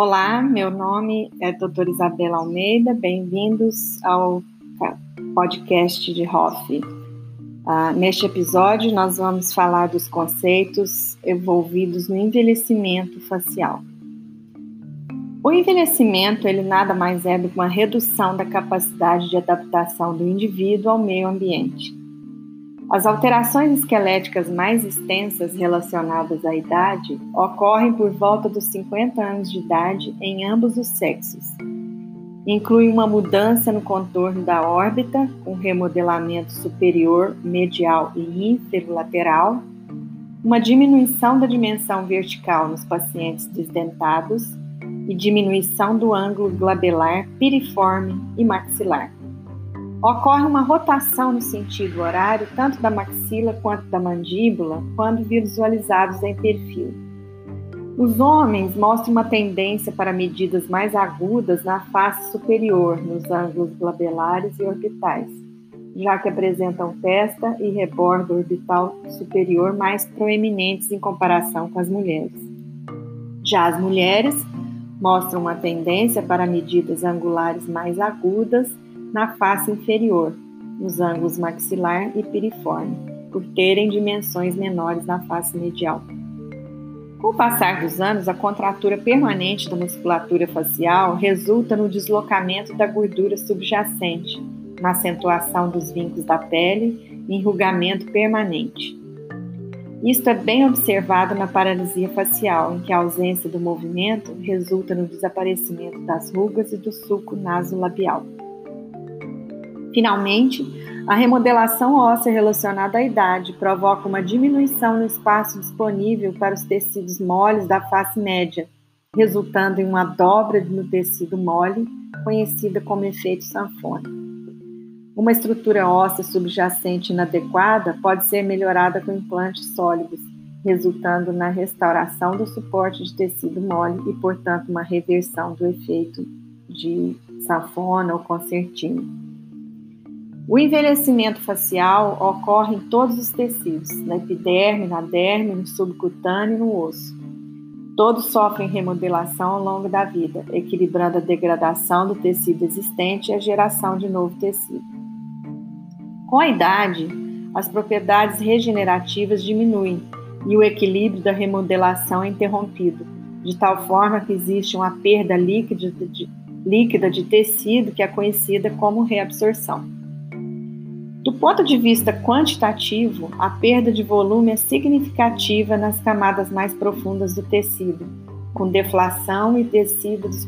Olá, meu nome é doutora Isabela Almeida, bem-vindos ao podcast de Hoff. Uh, neste episódio, nós vamos falar dos conceitos envolvidos no envelhecimento facial. O envelhecimento, ele nada mais é do que uma redução da capacidade de adaptação do indivíduo ao meio ambiente. As alterações esqueléticas mais extensas relacionadas à idade ocorrem por volta dos 50 anos de idade em ambos os sexos. Inclui uma mudança no contorno da órbita, com remodelamento superior, medial e inferolateral, uma diminuição da dimensão vertical nos pacientes desdentados e diminuição do ângulo glabelar, piriforme e maxilar. Ocorre uma rotação no sentido horário tanto da maxila quanto da mandíbula quando visualizados em perfil. Os homens mostram uma tendência para medidas mais agudas na face superior, nos ângulos glabelares e orbitais, já que apresentam testa e rebordo orbital superior mais proeminentes em comparação com as mulheres. Já as mulheres mostram uma tendência para medidas angulares mais agudas na face inferior, nos ângulos maxilar e piriforme, por terem dimensões menores na face medial. Com o passar dos anos, a contratura permanente da musculatura facial resulta no deslocamento da gordura subjacente, na acentuação dos vincos da pele e enrugamento permanente. Isto é bem observado na paralisia facial, em que a ausência do movimento resulta no desaparecimento das rugas e do sulco nasolabial. Finalmente, a remodelação óssea relacionada à idade provoca uma diminuição no espaço disponível para os tecidos moles da face média, resultando em uma dobra no tecido mole, conhecida como efeito sanfona. Uma estrutura óssea subjacente inadequada pode ser melhorada com implantes sólidos, resultando na restauração do suporte de tecido mole e, portanto, uma reversão do efeito de sanfona ou concertina. O envelhecimento facial ocorre em todos os tecidos, na epiderme, na derme, no subcutâneo e no osso. Todos sofrem remodelação ao longo da vida, equilibrando a degradação do tecido existente e a geração de novo tecido. Com a idade, as propriedades regenerativas diminuem e o equilíbrio da remodelação é interrompido, de tal forma que existe uma perda líquida de, líquida de tecido que é conhecida como reabsorção. Do ponto de vista quantitativo, a perda de volume é significativa nas camadas mais profundas do tecido, com deflação e descida dos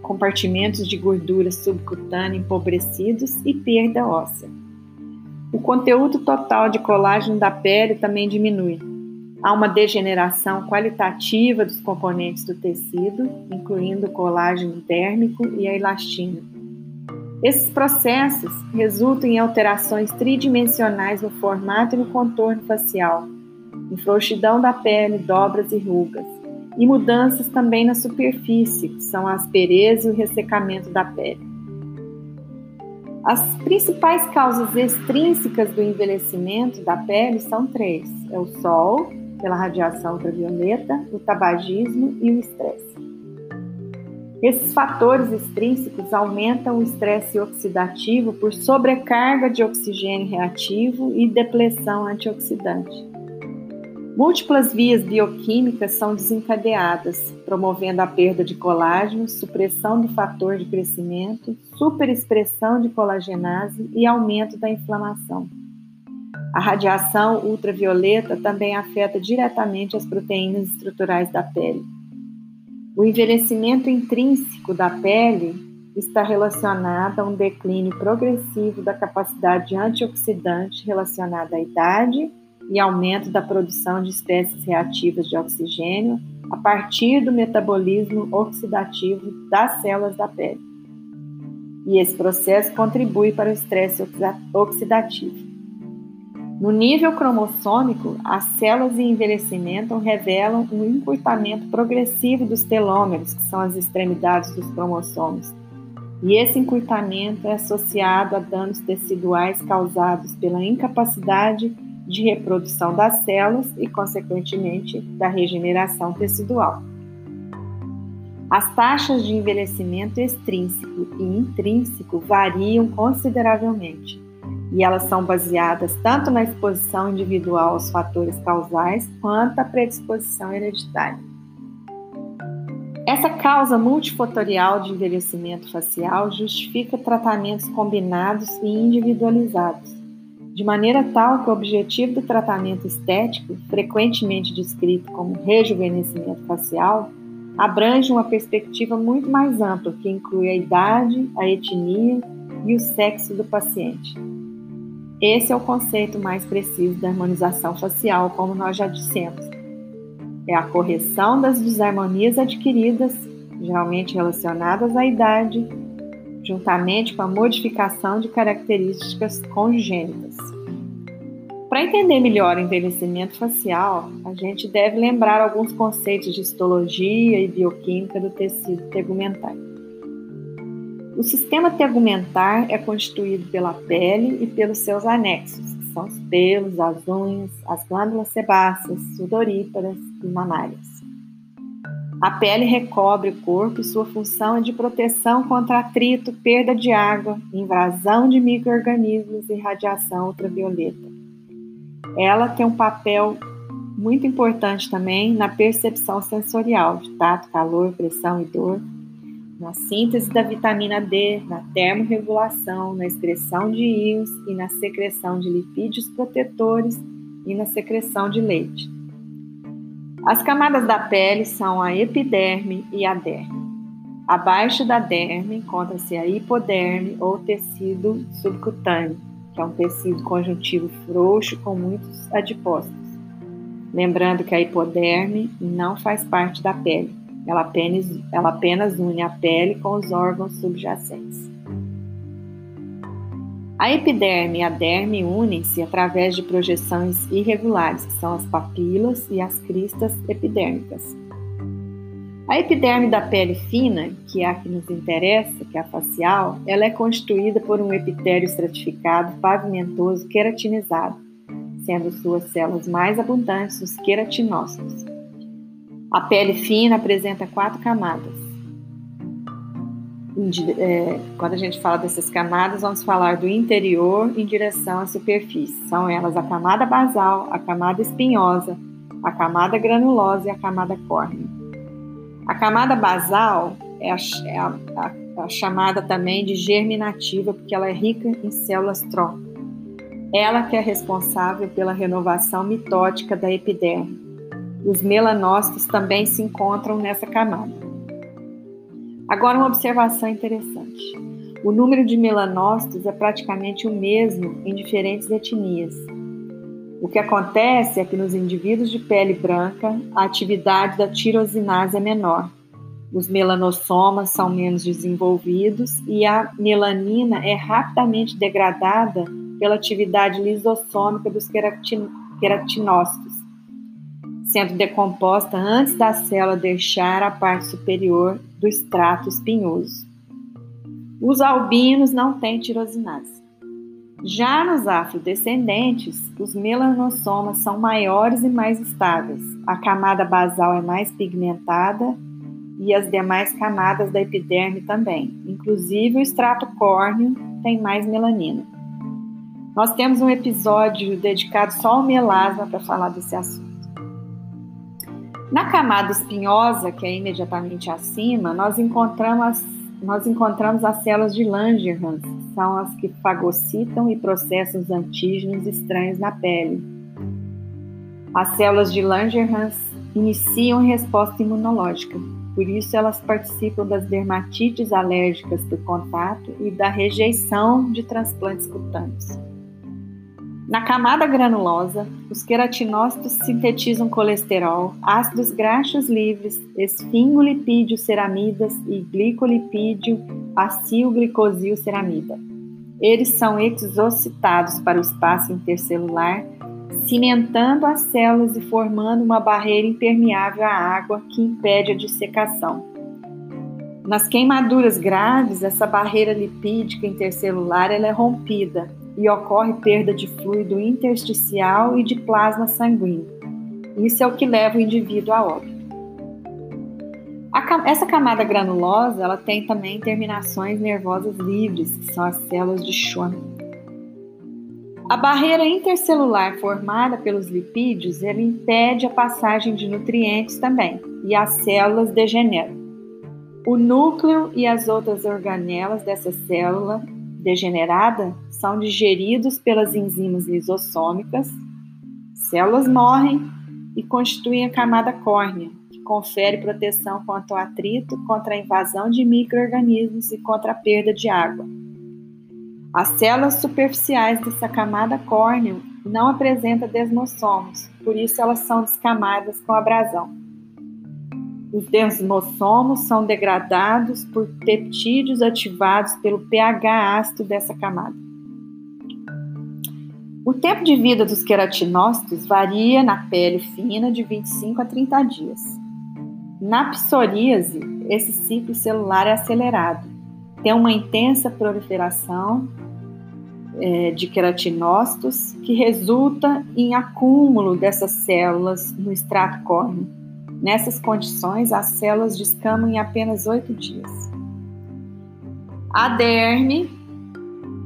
compartimentos de gordura subcutânea empobrecidos e perda óssea. O conteúdo total de colágeno da pele também diminui. Há uma degeneração qualitativa dos componentes do tecido, incluindo o colágeno dérmico e a elastina esses processos resultam em alterações tridimensionais no formato e no contorno facial, em frouxidão da pele, dobras e rugas, e mudanças também na superfície, que são a aspereza e o ressecamento da pele. As principais causas extrínsecas do envelhecimento da pele são três: é o sol, pela radiação ultravioleta, o tabagismo e o estresse. Esses fatores extrínsecos aumentam o estresse oxidativo por sobrecarga de oxigênio reativo e depressão antioxidante. Múltiplas vias bioquímicas são desencadeadas, promovendo a perda de colágeno, supressão do fator de crescimento, superexpressão de colagenase e aumento da inflamação. A radiação ultravioleta também afeta diretamente as proteínas estruturais da pele o envelhecimento intrínseco da pele está relacionado a um declínio progressivo da capacidade antioxidante relacionada à idade e aumento da produção de espécies reativas de oxigênio a partir do metabolismo oxidativo das células da pele. E esse processo contribui para o estresse oxidativo. No nível cromossômico, as células em envelhecimento revelam um encurtamento progressivo dos telômeros, que são as extremidades dos cromossomos. E esse encurtamento é associado a danos teciduais causados pela incapacidade de reprodução das células e, consequentemente, da regeneração tecidual. As taxas de envelhecimento extrínseco e intrínseco variam consideravelmente, e elas são baseadas tanto na exposição individual aos fatores causais quanto à predisposição hereditária. Essa causa multifatorial de envelhecimento facial justifica tratamentos combinados e individualizados, de maneira tal que o objetivo do tratamento estético, frequentemente descrito como rejuvenescimento facial, abrange uma perspectiva muito mais ampla, que inclui a idade, a etnia e o sexo do paciente. Esse é o conceito mais preciso da harmonização facial, como nós já dissemos. É a correção das desarmonias adquiridas, geralmente relacionadas à idade, juntamente com a modificação de características congênitas. Para entender melhor o envelhecimento facial, a gente deve lembrar alguns conceitos de histologia e bioquímica do tecido tegumentar. O sistema tegumentar é constituído pela pele e pelos seus anexos, que são os pelos, as unhas, as glândulas sebáceas, sudoríparas e mamárias. A pele recobre o corpo e sua função é de proteção contra atrito, perda de água, invasão de micro-organismos e radiação ultravioleta. Ela tem um papel muito importante também na percepção sensorial de tato, calor, pressão e dor, na síntese da vitamina D, na termorregulação, na excreção de íons e na secreção de lipídios protetores e na secreção de leite. As camadas da pele são a epiderme e a derme. Abaixo da derme encontra-se a hipoderme ou tecido subcutâneo, que é um tecido conjuntivo frouxo com muitos adipócitos. Lembrando que a hipoderme não faz parte da pele, ela apenas, ela apenas une a pele com os órgãos subjacentes. A epiderme e a derme unem-se através de projeções irregulares, que são as papilas e as cristas epidérmicas. A epiderme da pele fina, que é a que nos interessa, que é a facial, ela é constituída por um epitélio estratificado pavimentoso queratinizado, sendo suas células mais abundantes os queratinócitos. A pele fina apresenta quatro camadas. É, quando a gente fala dessas camadas, vamos falar do interior em direção à superfície. São elas a camada basal, a camada espinhosa, a camada granulosa e a camada córnea. A camada basal é a, é a, a, a chamada também de germinativa, porque ela é rica em células tronco. Ela que é responsável pela renovação mitótica da epiderme. Os melanócitos também se encontram nessa camada. Agora, uma observação interessante. O número de melanócitos é praticamente o mesmo em diferentes etnias. O que acontece é que nos indivíduos de pele branca, a atividade da tirosinase é menor. Os melanossomas são menos desenvolvidos e a melanina é rapidamente degradada pela atividade lisossômica dos queratinócitos, sendo decomposta antes da célula deixar a parte superior do extrato espinhoso. Os albinos não têm tirosinase. Já nos afrodescendentes, os melanossomas são maiores e mais estáveis. A camada basal é mais pigmentada e as demais camadas da epiderme também. Inclusive o extrato córneo tem mais melanina. Nós temos um episódio dedicado só ao melasma para falar desse assunto. Na camada espinhosa, que é imediatamente acima, nós encontramos as, nós encontramos as células de Langerhans, são as que fagocitam e processam os antígenos estranhos na pele. As células de Langerhans iniciam resposta imunológica, por isso elas participam das dermatites alérgicas por contato e da rejeição de transplantes cutâneos. Na camada granulosa, os queratinócitos sintetizam colesterol, ácidos graxos livres, esfingolipídio ceramidas e glicolipídio acilglicosil ceramida. Eles são exocitados para o espaço intercelular, cimentando as células e formando uma barreira impermeável à água que impede a dissecação. Nas queimaduras graves, essa barreira lipídica intercelular é rompida e ocorre perda de fluido intersticial e de plasma sanguíneo. Isso é o que leva o indivíduo a óbito. essa camada granulosa ela tem também terminações nervosas livres, que são as células de Schwann. A barreira intercelular formada pelos lipídios ela impede a passagem de nutrientes também, e as células degeneram. O núcleo e as outras organelas dessa célula degenerada são digeridos pelas enzimas lisossômicas, células morrem e constituem a camada córnea, que confere proteção contra o atrito, contra a invasão de microorganismos e contra a perda de água. As células superficiais dessa camada córnea não apresentam desmossomos, por isso elas são descamadas com abrasão. Os desmossomos são degradados por peptídeos ativados pelo pH ácido dessa camada. O tempo de vida dos queratinócitos varia na pele fina de 25 a 30 dias. Na psoríase, esse ciclo celular é acelerado. Tem uma intensa proliferação é, de queratinócitos que resulta em acúmulo dessas células no extrato córneo Nessas condições, as células descamam em apenas oito dias. A derme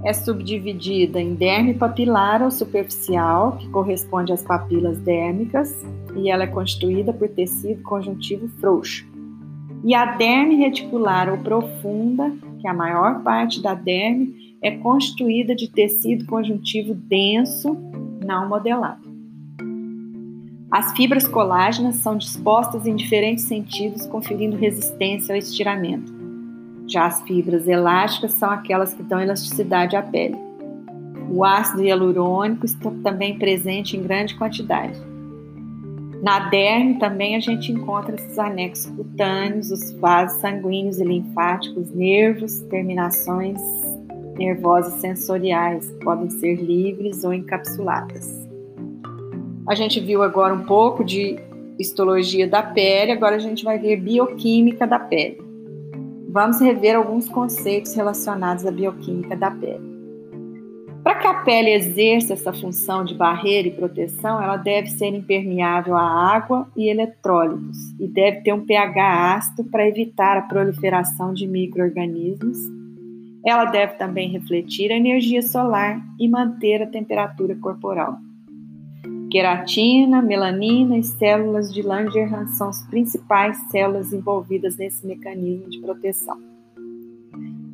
é subdividida em derme papilar ou superficial, que corresponde às papilas dérmicas, e ela é constituída por tecido conjuntivo frouxo. E a derme reticular ou profunda, que é a maior parte da derme, é constituída de tecido conjuntivo denso, não modelado. As fibras colágenas são dispostas em diferentes sentidos, conferindo resistência ao estiramento. Já as fibras elásticas são aquelas que dão elasticidade à pele. O ácido hialurônico está também presente em grande quantidade. Na derme também a gente encontra esses anexos cutâneos, os vasos sanguíneos e linfáticos, nervos, terminações nervosas sensoriais, que podem ser livres ou encapsuladas. A gente viu agora um pouco de histologia da pele, agora a gente vai ver bioquímica da pele. Vamos rever alguns conceitos relacionados à bioquímica da pele. Para que a pele exerça essa função de barreira e proteção, ela deve ser impermeável à água e eletrólitos e deve ter um pH ácido para evitar a proliferação de microorganismos. Ela deve também refletir a energia solar e manter a temperatura corporal. Queratina, melanina e células de Langerhans são as principais células envolvidas nesse mecanismo de proteção.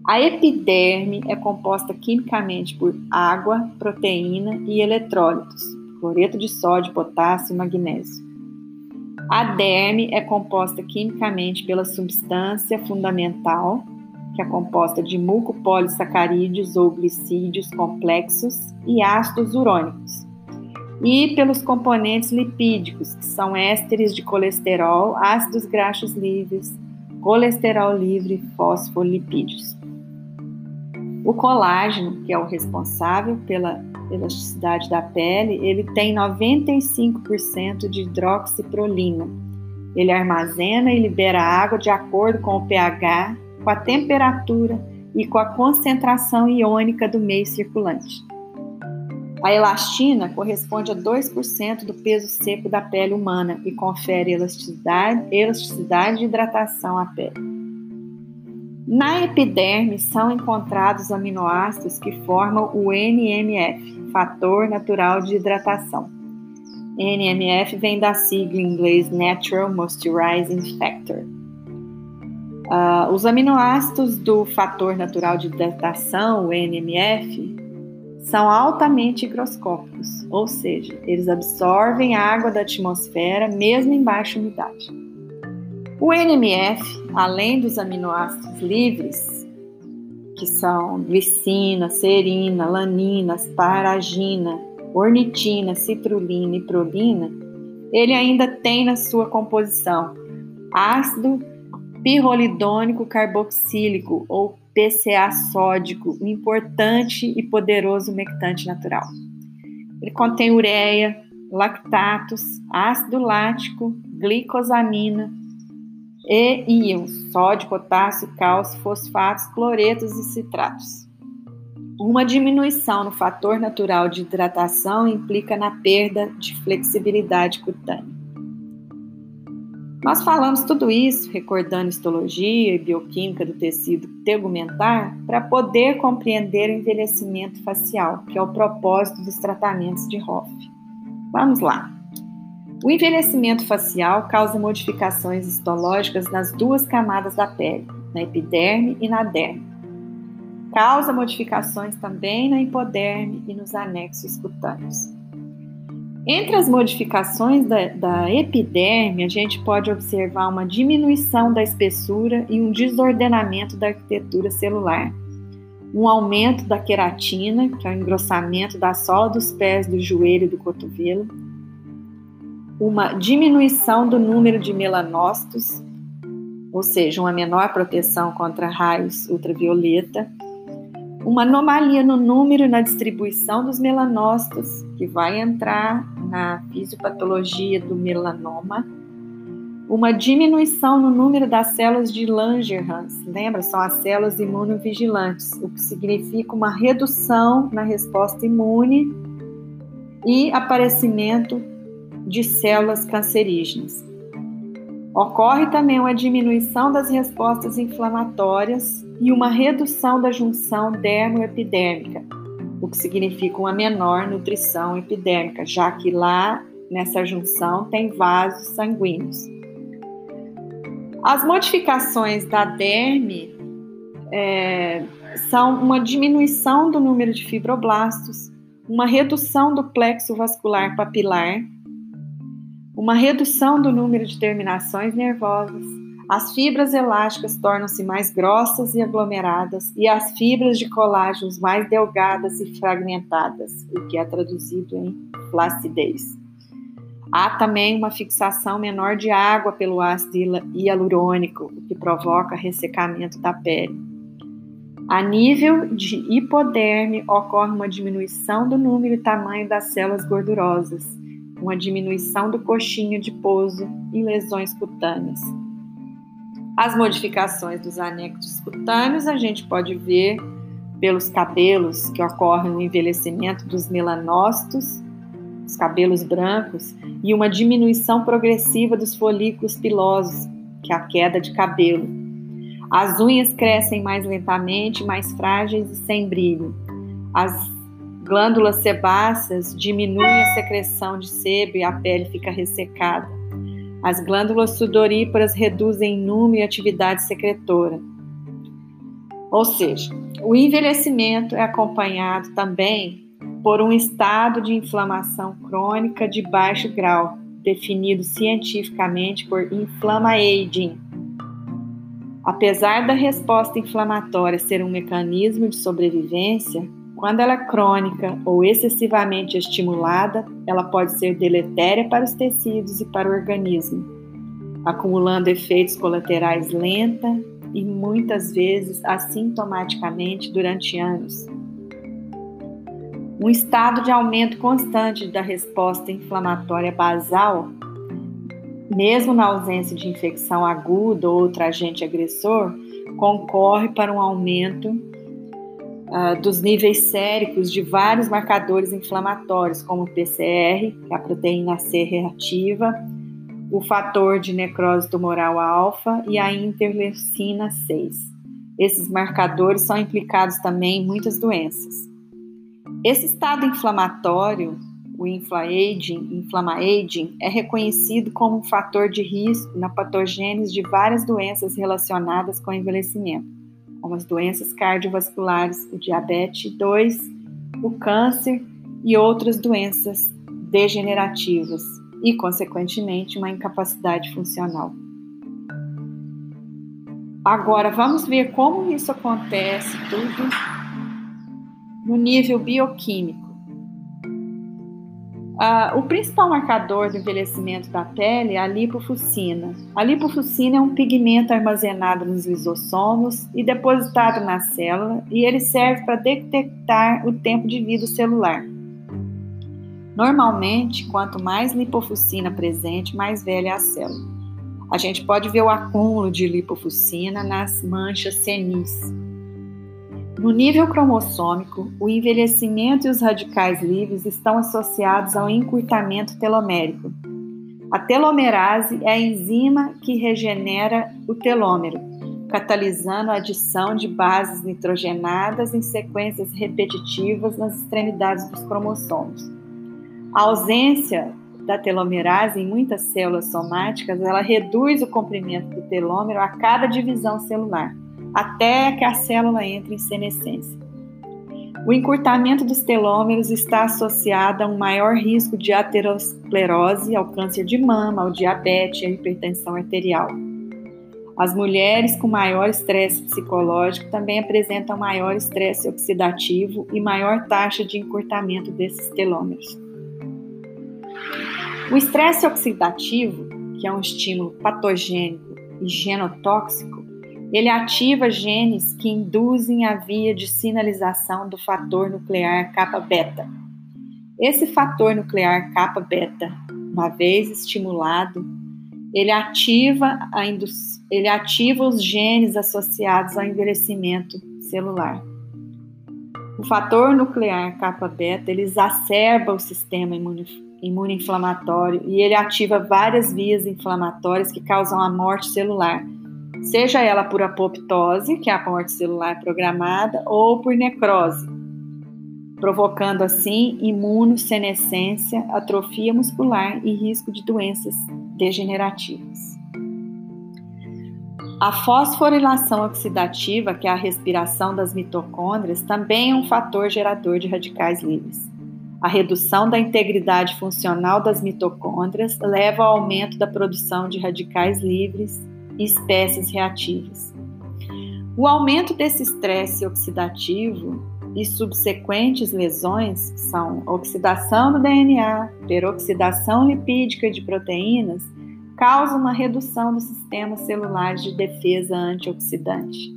A epiderme é composta quimicamente por água, proteína e eletrólitos, cloreto de sódio, potássio e magnésio. A derme é composta quimicamente pela substância fundamental, que é composta de mucopolissacarídeos ou glicídios complexos e ácidos urônicos, e pelos componentes lipídicos, que são ésteres de colesterol, ácidos graxos livres, colesterol livre e fosfolipídios. O colágeno, que é o responsável pela elasticidade da pele, ele tem 95% de hidroxiprolina. Ele armazena e libera água de acordo com o pH, com a temperatura e com a concentração iônica do meio circulante. A elastina corresponde a 2% do peso seco da pele humana e confere elasticidade, elasticidade e hidratação à pele. Na epiderme são encontrados aminoácidos que formam o NMF, fator natural de hidratação. NMF vem da sigla em inglês Natural Moisturizing Factor. Uh, os aminoácidos do fator natural de hidratação, o NMF, são altamente higroscópicos, ou seja, eles absorvem a água da atmosfera mesmo em baixa umidade. O NMF, além dos aminoácidos livres, que são glicina, serina, lanina, asparagina, ornitina, citrulina e prolina, ele ainda tem na sua composição ácido pirrolidônico carboxílico ou PCA sódico, um importante e poderoso umectante natural. Ele contém ureia, lactatos, ácido lático, glicosamina e íons, sódio, potássio, cálcio, fosfatos, cloretos e citratos. Uma diminuição no fator natural de hidratação implica na perda de flexibilidade cutânea. Nós falamos tudo isso, recordando histologia e bioquímica do tecido tegumentar, para poder compreender o envelhecimento facial, que é o propósito dos tratamentos de Hoff. Vamos lá. O envelhecimento facial causa modificações histológicas nas duas camadas da pele, na epiderme e na derme. Causa modificações também na hipoderme e nos anexos cutâneos. Entre as modificações da, da, epiderme, a gente pode observar uma diminuição da espessura e um desordenamento da arquitetura celular, um aumento da queratina, que é o engrossamento da sola dos pés, do joelho e do cotovelo, uma diminuição do número de melanócitos, ou seja, uma menor proteção contra raios ultravioleta, uma anomalia no número e na distribuição dos melanócitos, que vai entrar na fisiopatologia do melanoma, uma diminuição no número das células de Langerhans, lembra? São as células imunovigilantes, o que significa uma redução na resposta imune e aparecimento de células cancerígenas. Ocorre também uma diminuição das respostas inflamatórias e uma redução da junção dermoepidérmica, o que significa uma menor nutrição epidérmica, já que lá nessa junção tem vasos sanguíneos. As modificações da derme é, são uma diminuição do número de fibroblastos, uma redução do plexo vascular papilar, uma redução do número de terminações nervosas, as fibras elásticas tornam-se mais grossas e aglomeradas e as fibras de colágeno mais delgadas e fragmentadas, o que é traduzido em flacidez. Há também uma fixação menor de água pelo ácido hialurônico, o que provoca ressecamento da pele. A nível de hipoderme, ocorre uma diminuição do número e tamanho das células gordurosas uma diminuição do coxinho de pouso e lesões cutâneas. As modificações dos anexos cutâneos a gente pode ver pelos cabelos que ocorrem no envelhecimento dos melanócitos, os cabelos brancos, e uma diminuição progressiva dos folículos pilosos, que é a queda de cabelo. As unhas crescem mais lentamente, mais frágeis e sem brilho. As glândulas sebáceas diminuem a secreção de sebo e a pele fica ressecada. As glândulas sudoríparas reduzem número e atividade secretora. Ou seja, o envelhecimento é acompanhado também por um estado de inflamação crônica de baixo grau, definido cientificamente por inflama-aging. Apesar da resposta inflamatória ser um mecanismo de sobrevivência, quando ela é crônica ou excessivamente estimulada, ela pode ser deletéria para os tecidos e para o organismo, acumulando efeitos colaterais lenta e muitas vezes assintomaticamente durante anos. Um estado de aumento constante da resposta inflamatória basal, mesmo na ausência de infecção aguda ou outro agente agressor, concorre para um aumento uh, dos níveis séricos de vários marcadores inflamatórios, como o PCR, que é a proteína C reativa, o fator de necrose tumoral alfa e a interleucina 6. Esses marcadores são implicados também em muitas doenças. Esse estado inflamatório, o inflama-aging, é reconhecido como um fator de risco na patogênese de várias doenças relacionadas com envelhecimento como as doenças cardiovasculares, o diabetes 2, o câncer e outras doenças degenerativas e, consequentemente, uma incapacidade funcional. Agora, vamos ver como isso acontece tudo no nível bioquímico. Uh, o principal marcador do envelhecimento da pele é a lipofuscina. A lipofuscina é um pigmento armazenado nos lisossomos e depositado na célula, e ele serve para detectar o tempo de vida celular. Normalmente, quanto mais lipofuscina presente, mais velha é a célula. A gente pode ver o acúmulo de lipofuscina nas manchas senis. No nível cromossômico, o envelhecimento e os radicais livres estão associados ao encurtamento telomérico. A telomerase é a enzima que regenera o telômero, catalisando a adição de bases nitrogenadas em sequências repetitivas nas extremidades dos cromossomos. A ausência da telomerase em muitas células somáticas, ela reduz o comprimento do telômero a cada divisão celular, até que a célula entre em senescência. O encurtamento dos telômeros está associado a um maior risco de aterosclerose, ao câncer de mama, ao diabetes e à hipertensão arterial. As mulheres com maior estresse psicológico também apresentam maior estresse oxidativo e maior taxa de encurtamento desses telômeros. O estresse oxidativo, que é um estímulo patogênico e genotóxico, ele ativa genes que induzem a via de sinalização do fator nuclear kappa-beta. Esse fator nuclear kappa-beta, uma vez estimulado, ele ativa, a ele ativa os genes associados ao envelhecimento celular. O fator nuclear kappa-beta ele exacerba o sistema imunoinflamatório e ele ativa várias vias inflamatórias que causam a morte celular, seja ela por apoptose, que é a morte celular programada, ou por necrose, provocando assim imunossenescência, atrofia muscular e risco de doenças degenerativas. A fosforilação oxidativa, que é a respiração das mitocôndrias, também é um fator gerador de radicais livres. A redução da integridade funcional das mitocôndrias leva ao aumento da produção de radicais livres e espécies reativas. O aumento desse estresse oxidativo e subsequentes lesões são oxidação do DNA, peroxidação lipídica de proteínas causa uma redução do sistema celular de defesa antioxidante.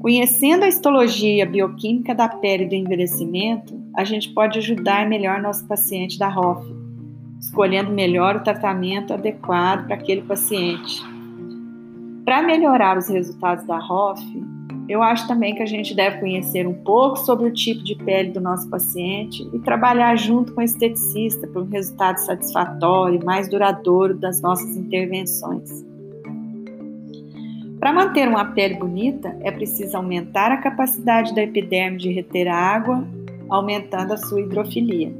Conhecendo a histologia bioquímica da pele do envelhecimento, a gente pode ajudar melhor nosso paciente da ROF, escolhendo melhor o tratamento adequado para aquele paciente. Para melhorar os resultados da ROF, eu acho também que a gente deve conhecer um pouco sobre o tipo de pele do nosso paciente e trabalhar junto com o esteticista para um resultado satisfatório e mais duradouro das nossas intervenções. Para manter uma pele bonita, é preciso aumentar a capacidade da epiderme de reter água, aumentando a sua hidrofilia.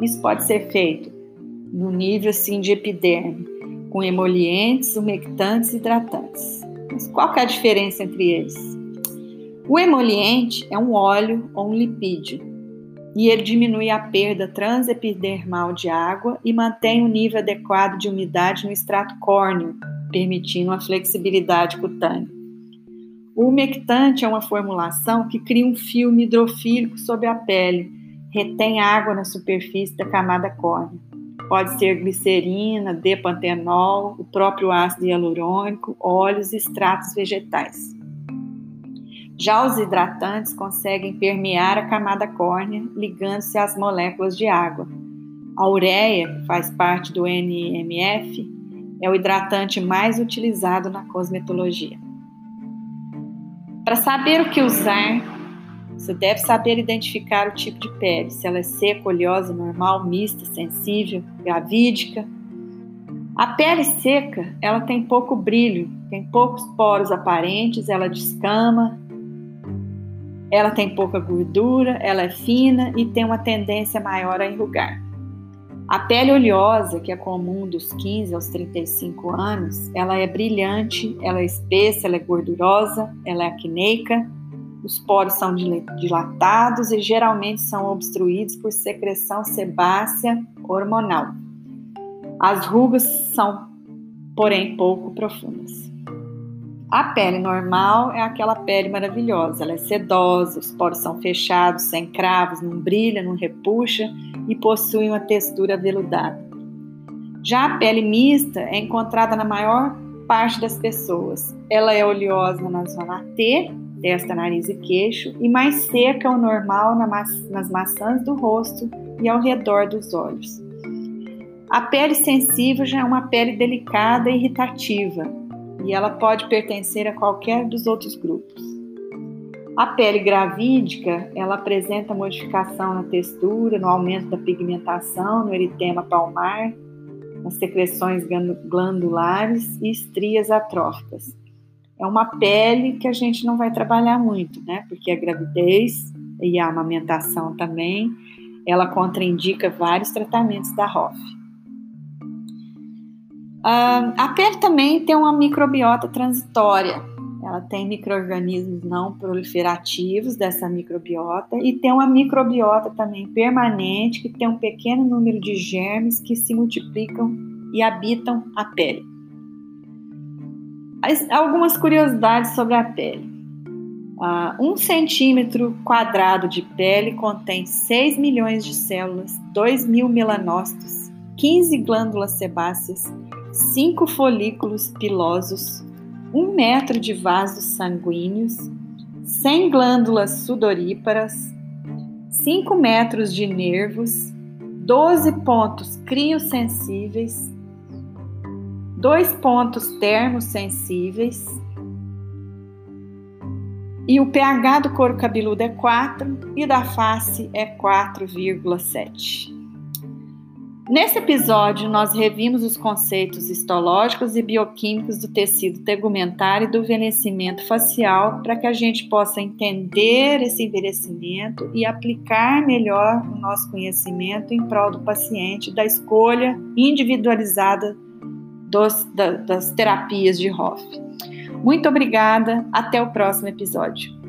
Isso pode ser feito no nível assim, de epiderme, com emolientes, umectantes e hidratantes. Mas qual é a diferença entre eles? O emoliente é um óleo ou um lipídio e ele diminui a perda transepidermal de água e mantém o nível adequado de umidade no extrato córneo, permitindo a flexibilidade cutânea. O umectante é uma formulação que cria um filme hidrofílico sobre a pele, retém água na superfície da camada córnea. Pode ser glicerina, depantenol, o próprio ácido hialurônico, óleos e extratos vegetais. Já os hidratantes conseguem permear a camada córnea, ligando-se às moléculas de água. A ureia, que faz parte do NMF, é o hidratante mais utilizado na cosmetologia. Para saber o que usar, você deve saber identificar o tipo de pele, se ela é seca, oleosa, normal, mista, sensível, gravídica. A pele seca, ela tem pouco brilho, tem poucos poros aparentes, ela descama, ela tem pouca gordura, ela é fina e tem uma tendência maior a enrugar. A pele oleosa, que é comum dos 15 aos 35 anos, ela é brilhante, ela é espessa, ela é gordurosa, ela é acneica, os poros são dilatados e geralmente são obstruídos por secreção sebácea hormonal. As rugas são, porém, pouco profundas. A pele normal é aquela pele maravilhosa, ela é sedosa, os poros são fechados, sem cravos, não brilha, não repuxa e possui uma textura veludada. Já a pele mista é encontrada na maior parte das pessoas. Ela é oleosa na zona T, testa, nariz e queixo, e mais seca ou normal nas maçãs do rosto e ao redor dos olhos. A pele sensível já é uma pele delicada e irritativa, e ela pode pertencer a qualquer dos outros grupos. A pele gravídica, ela apresenta modificação na textura, no aumento da pigmentação, no eritema palmar, nas secreções glandulares e estrias atróficas. É uma pele que a gente não vai trabalhar muito, né? Porque a gravidez e a amamentação também, ela contraindica vários tratamentos da ROF. Uh, a pele também tem uma microbiota transitória. Ela tem micro-organismos não proliferativos dessa microbiota e tem uma microbiota também permanente que tem um pequeno número de germes que se multiplicam e habitam a pele. Algumas curiosidades sobre a pele. Uh, um centímetro quadrado de pele contém 6 milhões de células, 2 mil melanócitos, 15 glândulas sebáceas, 5 folículos pilosos, 1 metro de vasos sanguíneos, 100 glândulas sudoríparas, 5 metros de nervos, 12 pontos criosensíveis, 2 pontos termosensíveis, e o pH do couro cabeludo é 4 e da face é 4,7. Nesse episódio, nós revimos os conceitos histológicos e bioquímicos do tecido tegumentar e do envelhecimento facial para que a gente possa entender esse envelhecimento e aplicar melhor o nosso conhecimento em prol do paciente, da escolha individualizada dos, da, das terapias de Hoff. Muito obrigada, até o próximo episódio.